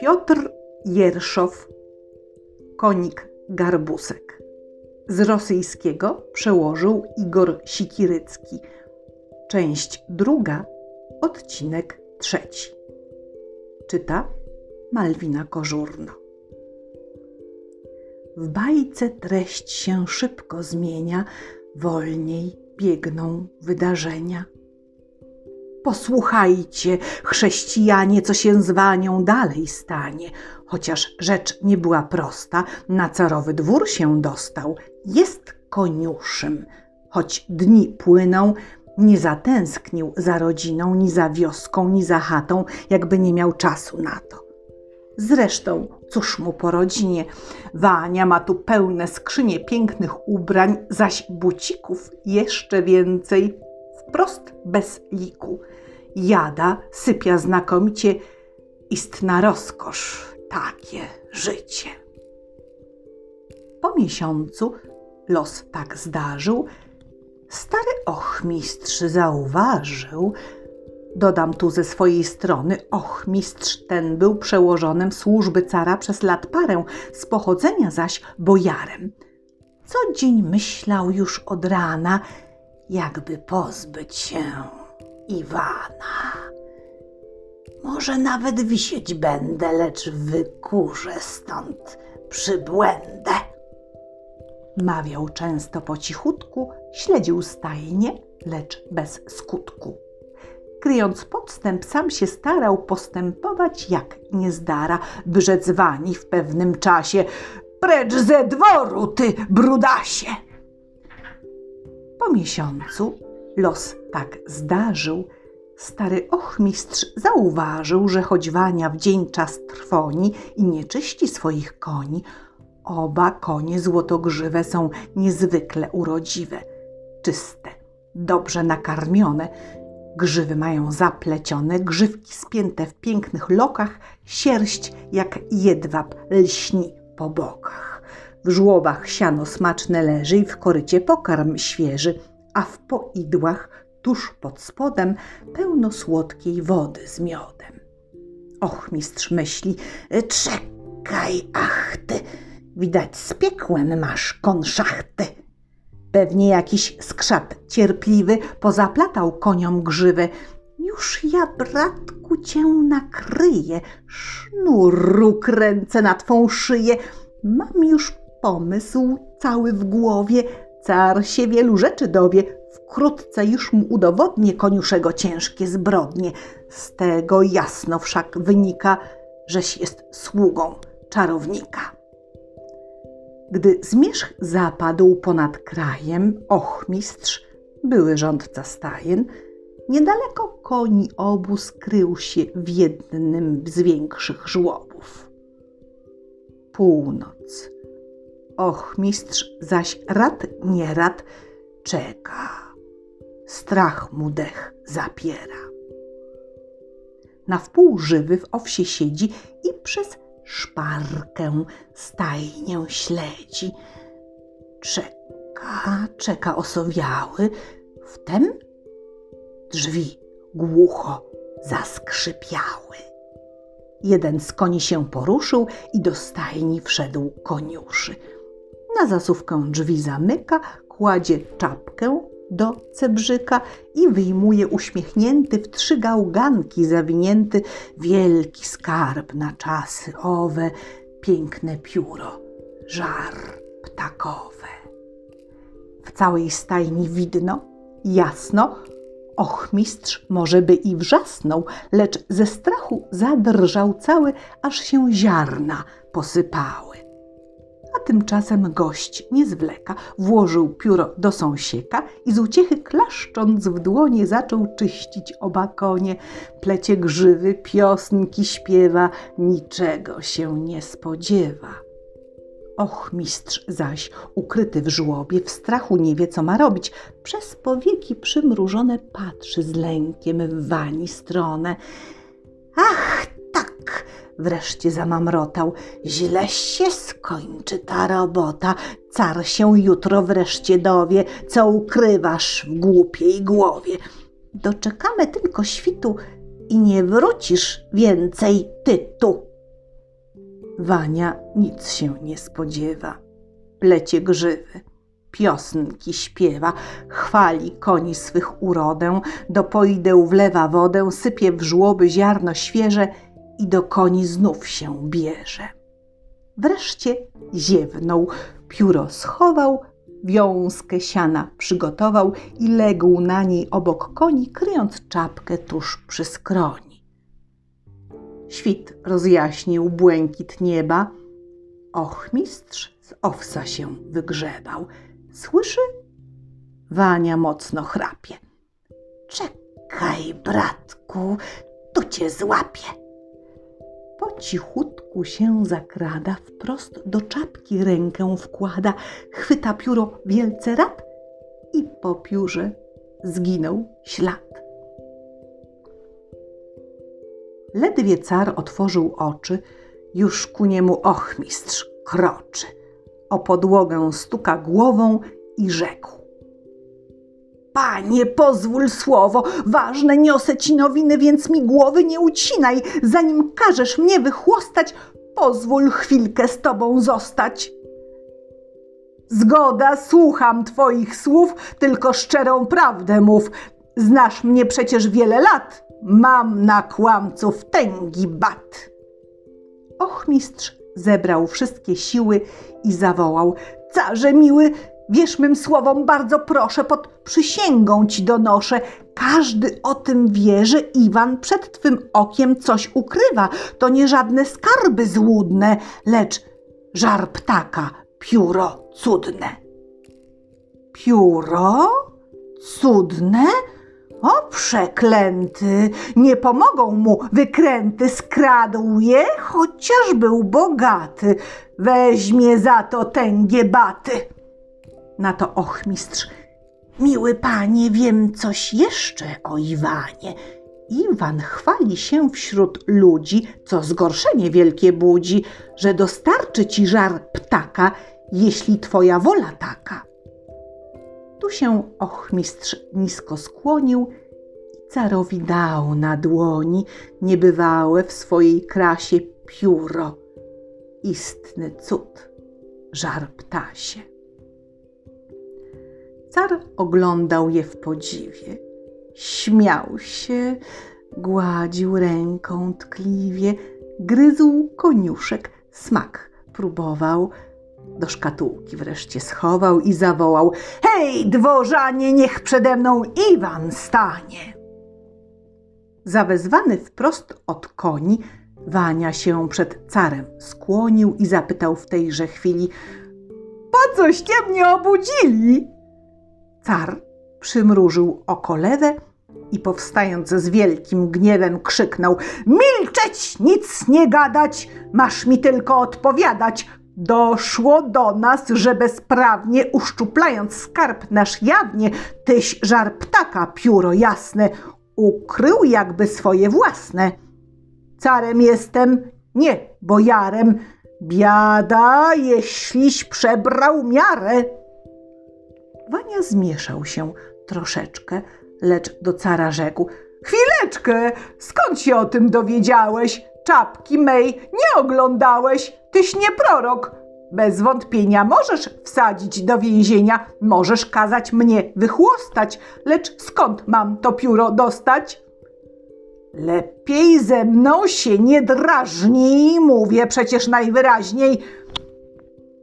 Piotr Jerszow, konik Garbusek. Z rosyjskiego przełożył Igor Sikirycki. Część druga, odcinek trzeci. Czyta Malwina Kożurno. W bajce treść się szybko zmienia, wolniej biegną wydarzenia. Posłuchajcie, chrześcijanie, co się z wanią dalej stanie. Chociaż rzecz nie była prosta, na carowy dwór się dostał. Jest koniuszym. Choć dni płyną, nie zatęsknił za rodziną, ni za wioską, ni za chatą, jakby nie miał czasu na to. Zresztą, cóż mu po rodzinie? Wania ma tu pełne skrzynie pięknych ubrań, zaś bucików jeszcze więcej, wprost bez liku. Jada sypia znakomicie, istna rozkosz takie życie. Po miesiącu los tak zdarzył, stary ochmistrz zauważył, Dodam tu ze swojej strony, ochmistrz ten był przełożonym służby cara przez lat parę, z pochodzenia zaś bojarem. Co dzień myślał już od rana, jakby pozbyć się Iwana. Może nawet wisieć będę, lecz wykurzę stąd przybłędę. Mawiał często po cichutku, śledził stajnie, lecz bez skutku. Kryjąc podstęp, sam się starał postępować jak niezdara, wani w pewnym czasie Precz ze dworu, ty brudasie! Po miesiącu los tak zdarzył, stary ochmistrz zauważył, że choć Wania w dzień czas trwoni i nie czyści swoich koni, oba konie złotogrzywe są niezwykle urodziwe, czyste, dobrze nakarmione, Grzywy mają zaplecione, grzywki spięte w pięknych lokach, sierść jak jedwab lśni po bokach. W żłobach siano smaczne leży i w korycie pokarm świeży, a w poidłach tuż pod spodem pełno słodkiej wody z miodem. Och, mistrz myśli, czekaj, ach ty, widać spiekłem masz konszachty. Pewnie jakiś skrzat cierpliwy pozaplatał koniom grzywy. Już ja, bratku, cię nakryję, sznuru kręcę na twą szyję. Mam już pomysł cały w głowie, car się wielu rzeczy dowie. Wkrótce już mu udowodnię koniuszego ciężkie zbrodnie. Z tego jasno wszak wynika, żeś jest sługą czarownika. Gdy zmierzch zapadł ponad krajem, ochmistrz, były rządca stajen, niedaleko koni obóz krył się w jednym z większych żłobów. Północ. Ochmistrz zaś rad nie rad czeka. Strach mu dech zapiera. Na wpół żywy w owsie siedzi i przez szparkę stajnię śledzi. Czeka, czeka osowiały, wtem drzwi głucho zaskrzypiały. Jeden z koni się poruszył i do stajni wszedł koniuszy. Na zasówkę drzwi zamyka, kładzie czapkę do cebrzyka i wyjmuje uśmiechnięty w trzy gałganki zawinięty wielki skarb na czasy owe, piękne pióro, żar ptakowe. W całej stajni widno, jasno, ochmistrz może by i wrzasnął, lecz ze strachu zadrżał cały, aż się ziarna posypały. A tymczasem gość nie zwleka, włożył pióro do sąsieka i z uciechy klaszcząc w dłonie zaczął czyścić oba konie. Plecie grzywy, piosnki śpiewa, niczego się nie spodziewa. Och, mistrz zaś, ukryty w żłobie, w strachu nie wie, co ma robić. Przez powieki przymrużone patrzy z lękiem w wani stronę. Ach, tak, wreszcie zamamrotał. Źle się skończy ta robota. Car się jutro wreszcie dowie, co ukrywasz w głupiej głowie. Doczekamy tylko świtu i nie wrócisz więcej ty tu. Wania nic się nie spodziewa. Plecie grzywy, piosnki śpiewa, chwali koni swych urodę, do poideł wlewa wodę, sypie w żłoby ziarno świeże i do koni znów się bierze. Wreszcie ziewnął, pióro schował, wiązkę siana przygotował i legł na niej obok koni, kryjąc czapkę tuż przy skroni. Świt rozjaśnił błękit nieba, ochmistrz z owsa się wygrzebał. Słyszy? Wania mocno chrapie. Czekaj, bratku, tu cię złapię. Po cichutku się zakrada, wprost do czapki rękę wkłada, chwyta pióro wielce rad i po piórze zginął ślad. Ledwie car otworzył oczy, już ku niemu ochmistrz kroczy. O podłogę stuka głową i rzekł. Panie, pozwól słowo, ważne niosę ci nowiny, więc mi głowy nie ucinaj. Zanim każesz mnie wychłostać, pozwól chwilkę z tobą zostać. Zgoda, słucham twoich słów, tylko szczerą prawdę mów. Znasz mnie przecież wiele lat, mam na kłamców tęgi bat. Ochmistrz zebrał wszystkie siły i zawołał: Carze miły, wierz mym słowom, bardzo proszę, pod przysięgą ci donoszę. Każdy o tym wie, że Iwan przed twym okiem coś ukrywa. To nie żadne skarby złudne, lecz żar ptaka, pióro cudne. Pióro? Cudne? O przeklęty, nie pomogą mu wykręty, skradł je, chociaż był bogaty. Weźmie za to tęgie baty. Na to ochmistrz, miły panie, wiem coś jeszcze o Iwanie. Iwan chwali się wśród ludzi, co zgorszenie wielkie budzi, że dostarczy ci żar ptaka, jeśli twoja wola taka. Tu się ochmistrz nisko skłonił i carowi dał na dłoni niebywałe w swojej krasie pióro. Istny cud, żar ptasie. Car oglądał je w podziwie. Śmiał się, gładził ręką tkliwie, gryzł koniuszek, smak próbował – do szkatułki wreszcie schował i zawołał: Hej, dworzanie, niech przede mną Iwan stanie! Zawezwany wprost od koni, Wania się przed carem skłonił i zapytał w tejże chwili: Po coście mnie obudzili? Car przymrużył oko lewe i powstając z wielkim gniewem krzyknął: Milczeć, nic nie gadać, masz mi tylko odpowiadać. Doszło do nas, że bezprawnie uszczuplając skarb nasz jawnie, tyś żar ptaka pióro jasne ukrył jakby swoje własne. Carem jestem, nie bojarem, biada, jeśliś przebrał miarę. Wania zmieszał się troszeczkę, lecz do cara rzekł: Chwileczkę, skąd się o tym dowiedziałeś? Czapki mej nie oglądałeś, tyś nie prorok. Bez wątpienia możesz wsadzić do więzienia, możesz kazać mnie wychłostać, lecz skąd mam to pióro dostać? Lepiej ze mną się nie drażnij, mówię przecież najwyraźniej.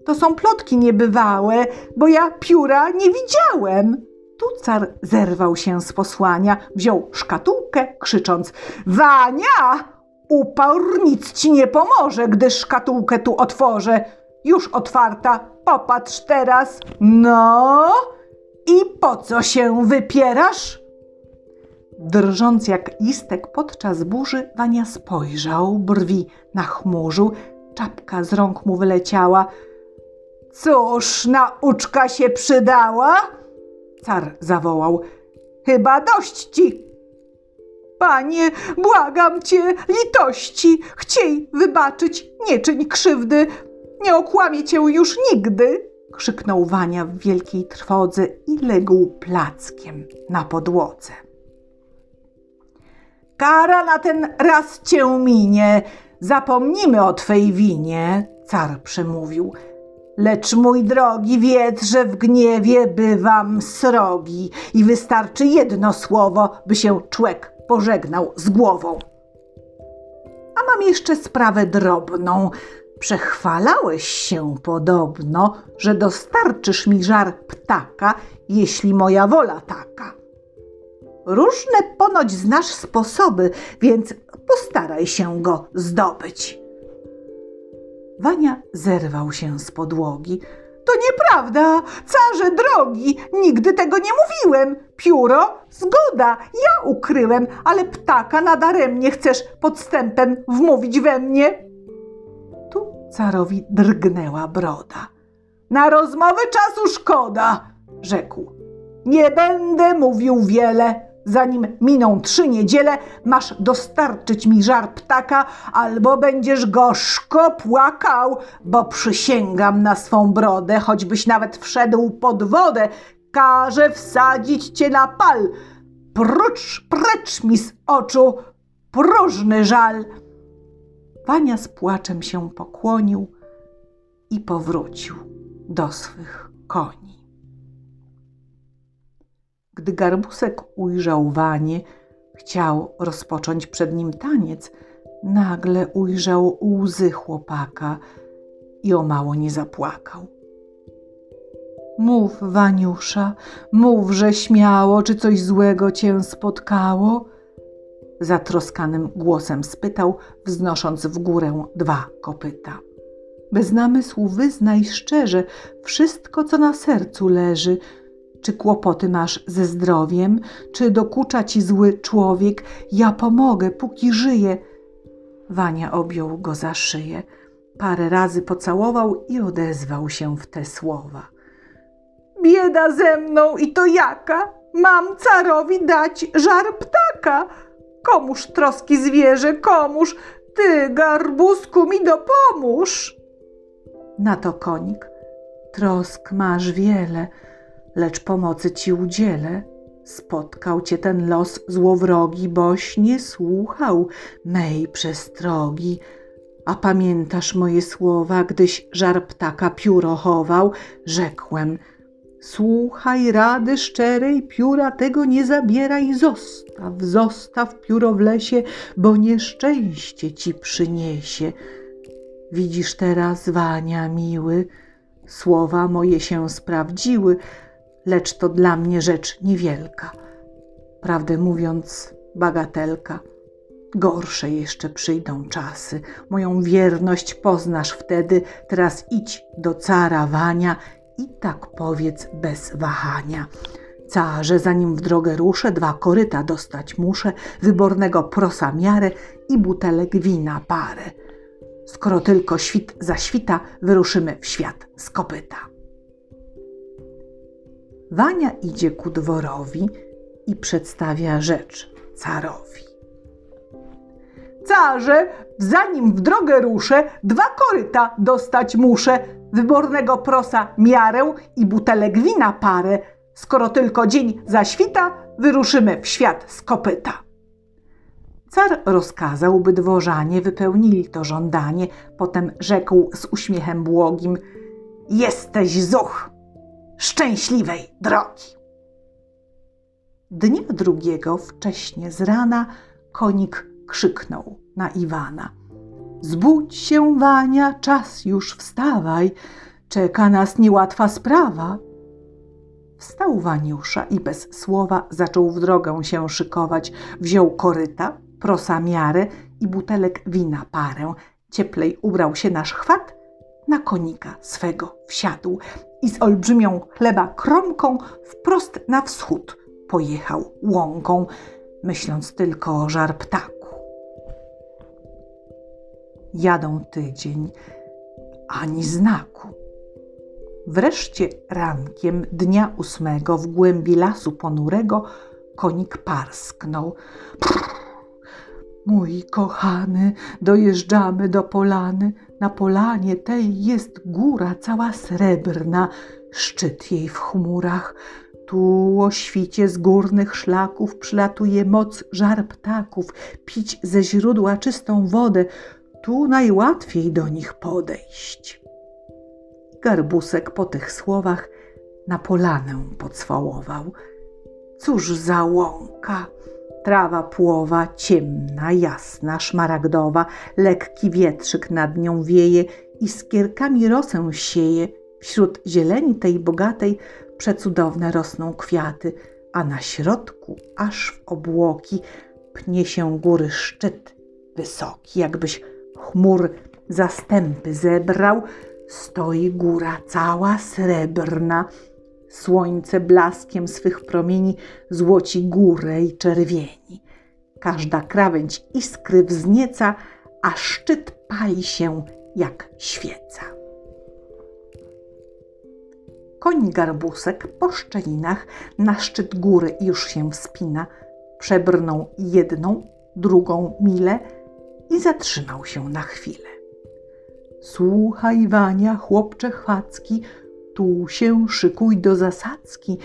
To są plotki niebywałe, bo ja pióra nie widziałem. Tu car zerwał się z posłania, wziął szkatułkę, krzycząc: Wania! Upór nic ci nie pomoże, gdy szkatułkę tu otworzę. Już otwarta, popatrz teraz. No, i po co się wypierasz? Drżąc jak istek podczas burzy, Wania spojrzał, brwi nachmurzył, czapka z rąk mu wyleciała. Cóż, nauczka się przydała? Car zawołał. Chyba dość ci Panie, błagam cię, litości, chciej wybaczyć, nie czyń krzywdy, nie okłamię cię już nigdy, krzyknął Wania w wielkiej trwodze i legł plackiem na podłodze. Kara na ten raz cię minie. Zapomnimy o twej winie, car przemówił. Lecz mój drogi, wiedz, że w gniewie bywam srogi i wystarczy jedno słowo, by się człek pożegnał z głową. A mam jeszcze sprawę drobną. Przechwalałeś się podobno, że dostarczysz mi żar ptaka, jeśli moja wola taka. Różne ponoć znasz sposoby, więc postaraj się go zdobyć. Wania zerwał się z podłogi. To nieprawda, carze drogi, nigdy tego nie mówiłem. Pióro, zgoda, ja ukryłem, ale ptaka nadaremnie chcesz podstępem wmówić we mnie. Tu carowi drgnęła broda. Na rozmowę czasu szkoda, rzekł. Nie będę mówił wiele. Zanim miną trzy niedziele, masz dostarczyć mi żar ptaka, albo będziesz gorzko płakał, bo przysięgam na swą brodę, choćbyś nawet wszedł pod wodę, każę wsadzić cię na pal. Prucz, precz mi z oczu, próżny żal. Wania z płaczem się pokłonił i powrócił do swych koni. Gdy garbusek ujrzał Wanie, chciał rozpocząć przed nim taniec, nagle ujrzał łzy chłopaka i o mało nie zapłakał. Mów, Waniusza, mówże śmiało, czy coś złego cię spotkało? Zatroskanym głosem spytał, wznosząc w górę dwa kopyta. Bez namysłu wyznaj szczerze wszystko, co na sercu leży – czy kłopoty masz ze zdrowiem? Czy dokucza ci zły człowiek? Ja pomogę, póki żyję. Wania objął go za szyję, parę razy pocałował i odezwał się w te słowa. Bieda ze mną i to jaka? Mam carowi dać żar ptaka. Komuż troski zwierzę, komuż? Ty, garbusku, mi dopomóż. Na to konik. Trosk masz wiele, lecz pomocy ci udzielę. Spotkał cię ten los złowrogi, boś nie słuchał mej przestrogi. A pamiętasz moje słowa, gdyś żar ptaka pióro chował? Rzekłem, słuchaj rady szczerej, pióra tego nie zabieraj, zostaw, zostaw pióro w lesie, bo nieszczęście ci przyniesie. Widzisz teraz, Wania miły, słowa moje się sprawdziły, lecz to dla mnie rzecz niewielka. Prawdę mówiąc, bagatelka. Gorsze jeszcze przyjdą czasy. Moją wierność poznasz wtedy. Teraz idź do cara Wania i tak powiedz bez wahania. Carze, zanim w drogę ruszę, dwa koryta dostać muszę, wybornego prosa miarę i butelek wina parę. Skoro tylko świt zaświta, wyruszymy w świat z kopyta. Wania idzie ku dworowi i przedstawia rzecz carowi. Carze, zanim w drogę ruszę, dwa koryta dostać muszę, wybornego prosa miarę i butelek wina parę. Skoro tylko dzień zaświta, wyruszymy w świat z kopyta. Car rozkazał, by dworzanie wypełnili to żądanie, potem rzekł z uśmiechem błogim: Jesteś zuch! Szczęśliwej drogi. Dnia drugiego wcześnie z rana konik krzyknął na Iwana. Zbudź się, Wania, czas już wstawaj, czeka nas niełatwa sprawa. Wstał Waniusza i bez słowa zaczął w drogę się szykować. Wziął koryta, prosa miarę i butelek wina parę. Cieplej ubrał się na szchwat, na konika swego wsiadł i z olbrzymią chleba kromką wprost na wschód pojechał łąką, myśląc tylko o żar ptaku. Jadą tydzień, ani znaku. Wreszcie rankiem dnia ósmego w głębi lasu ponurego konik parsknął. Prr, Mój kochany, dojeżdżamy do polany. Na polanie tej jest góra cała srebrna, szczyt jej w chmurach. Tu o świcie z górnych szlaków przylatuje moc żar ptaków, pić ze źródła czystą wodę, tu najłatwiej do nich podejść. Garbusek po tych słowach na polanę pocwałował. Cóż za łąka! Trawa płowa, ciemna, jasna, szmaragdowa, lekki wietrzyk nad nią wieje, iskierkami rosę sieje. Wśród zieleni tej bogatej przecudowne rosną kwiaty, a na środku, aż w obłoki, pnie się góry szczyt wysoki, jakbyś chmur zastępy zebrał, stoi góra cała srebrna. Słońce blaskiem swych promieni złoci górę i czerwieni. Każda krawędź iskry wznieca, a szczyt pali się jak świeca. Koń garbusek po szczelinach na szczyt góry już się wspina. Przebrnął jedną, drugą milę i zatrzymał się na chwilę. Słuchaj, Wania, chłopcze chwacki, tu się szykuj do zasadzki.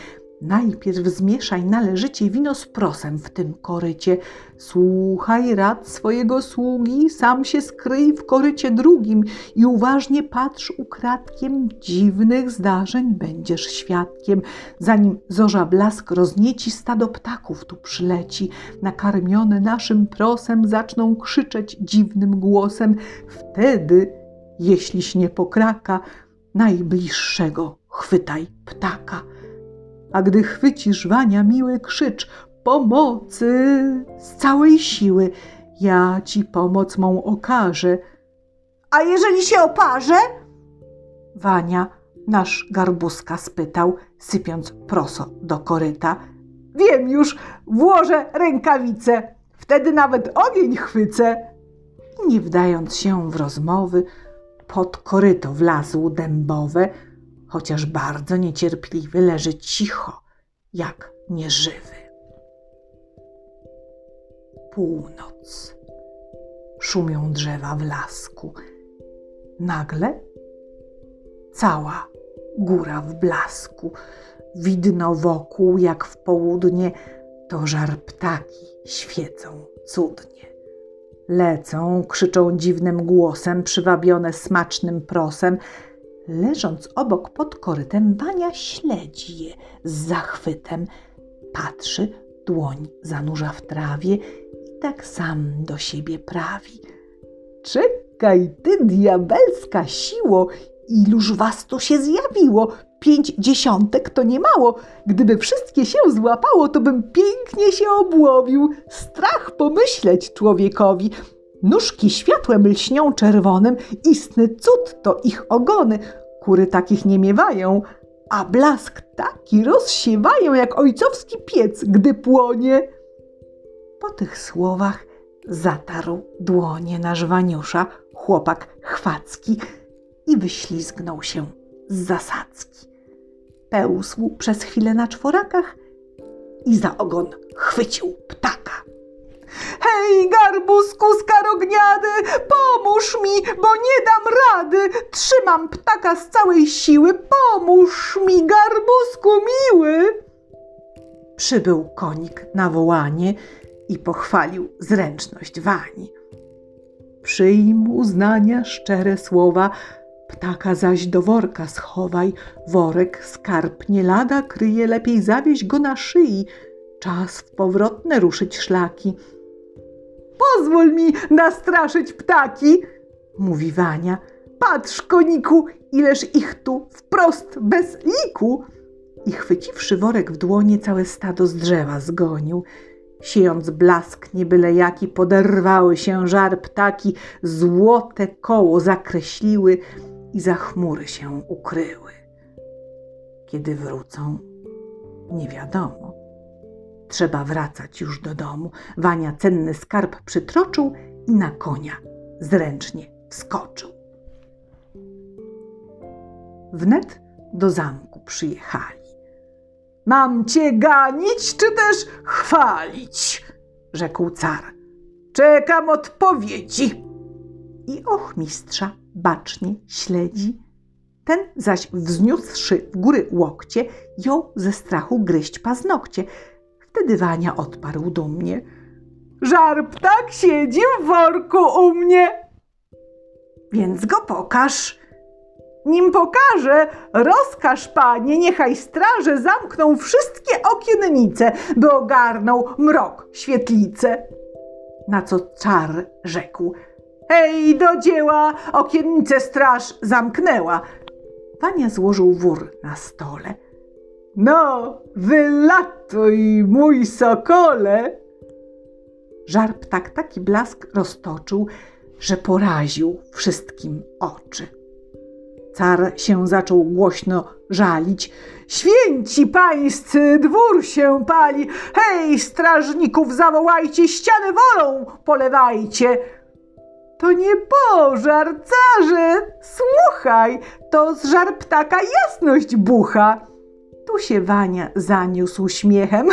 Najpierw zmieszaj należycie wino z prosem w tym korycie. Słuchaj rad swojego sługi, sam się skryj w korycie drugim i uważnie patrz ukradkiem dziwnych zdarzeń będziesz świadkiem. Zanim zorza blask roznieci, stado ptaków tu przyleci. Nakarmione naszym prosem zaczną krzyczeć dziwnym głosem. Wtedy, jeśliś nie pokraka, najbliższego chwytaj ptaka. A gdy chwycisz Wania miły, krzycz pomocy z całej siły. Ja ci pomoc mą okażę. A jeżeli się oparzę? Wania nasz garbuska spytał, sypiąc proso do koryta. Wiem już, włożę rękawice. Wtedy nawet ogień chwycę. Nie wdając się w rozmowy, pod koryto wlazł dębowe, chociaż bardzo niecierpliwy leży cicho, jak nieżywy. Północ. Szumią drzewa w lasku. Nagle cała góra w blasku. Widno wokół, jak w południe, to żar ptaki świecą cudnie. Lecą, krzyczą dziwnym głosem, przywabione smacznym prosem. Leżąc obok pod korytem, Wania śledzi je z zachwytem. Patrzy, dłoń zanurza w trawie i tak sam do siebie prawi. Czekaj, ty diabelska siło, iluż was tu się zjawiło? Pięć dziesiątek to nie mało. Gdyby wszystkie się złapało, to bym pięknie się obłowił. Strach pomyśleć człowiekowi. Nóżki światłem lśnią czerwonym, istny cud to ich ogony. Kury takich nie miewają, a blask taki rozsiewają jak ojcowski piec, gdy płonie. Po tych słowach zatarł dłonie na żwaniusza chłopak chwacki i wyślizgnął się z zasadzki pełzł przez chwilę na czworakach i za ogon chwycił ptaka. Hej, garbusku skarogniady, pomóż mi, bo nie dam rady. Trzymam ptaka z całej siły, pomóż mi, garbusku miły. Przybył konik na wołanie i pochwalił zręczność Wani. Przyjm uznania szczere słowa, Ptaka zaś do worka schowaj, worek skarb nie lada kryje, lepiej zawieź go na szyi, czas w powrotne ruszyć szlaki. Pozwól mi nastraszyć ptaki, mówi Wania. Patrz, koniku, ileż ich tu wprost bez liku. I chwyciwszy worek w dłonie, całe stado z drzewa zgonił. Siejąc blask niebyle jaki, poderwały się żar ptaki, złote koło zakreśliły, i za chmury się ukryły. Kiedy wrócą, nie wiadomo. Trzeba wracać już do domu. Wania cenny skarb przytroczył i na konia zręcznie wskoczył. Wnet do zamku przyjechali. Mam cię ganić, czy też chwalić? rzekł car. Czekam odpowiedzi. I ochmistrza bacznie śledzi, Ten zaś wzniósłszy w góry łokcie, jął ze strachu gryźć paznokcie. Wtedy Wania odparł dumnie. Żar ptak siedzi w worku u mnie. Więc go pokaż. Nim pokażę, rozkaż panie, niechaj straże zamkną wszystkie okiennice, by ogarnął mrok świetlice. Na co czar rzekł. Hej, do dzieła, okiennice straż zamknęła. Wania złożył wór na stole. No, wylatuj, mój sokole. Żar ptak taki blask roztoczył, że poraził wszystkim oczy. Car się zaczął głośno żalić. Święci pańscy, dwór się pali. Hej, strażników, zawołajcie, ściany wolą polewajcie. To nie pożar, carze, słuchaj, to z żar ptaka jasność bucha. Tu się Wania zaniósł śmiechem.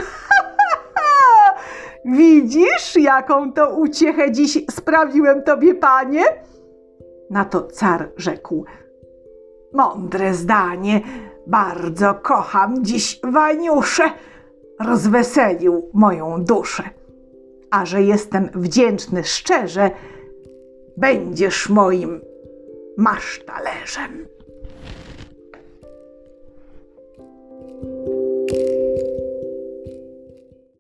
Widzisz, jaką to uciechę dziś sprawiłem tobie, panie? Na to car rzekł. Mądre zdanie, bardzo kocham dziś Waniuszę. Rozweselił moją duszę. A że jestem wdzięczny szczerze, Będziesz moim. Masz.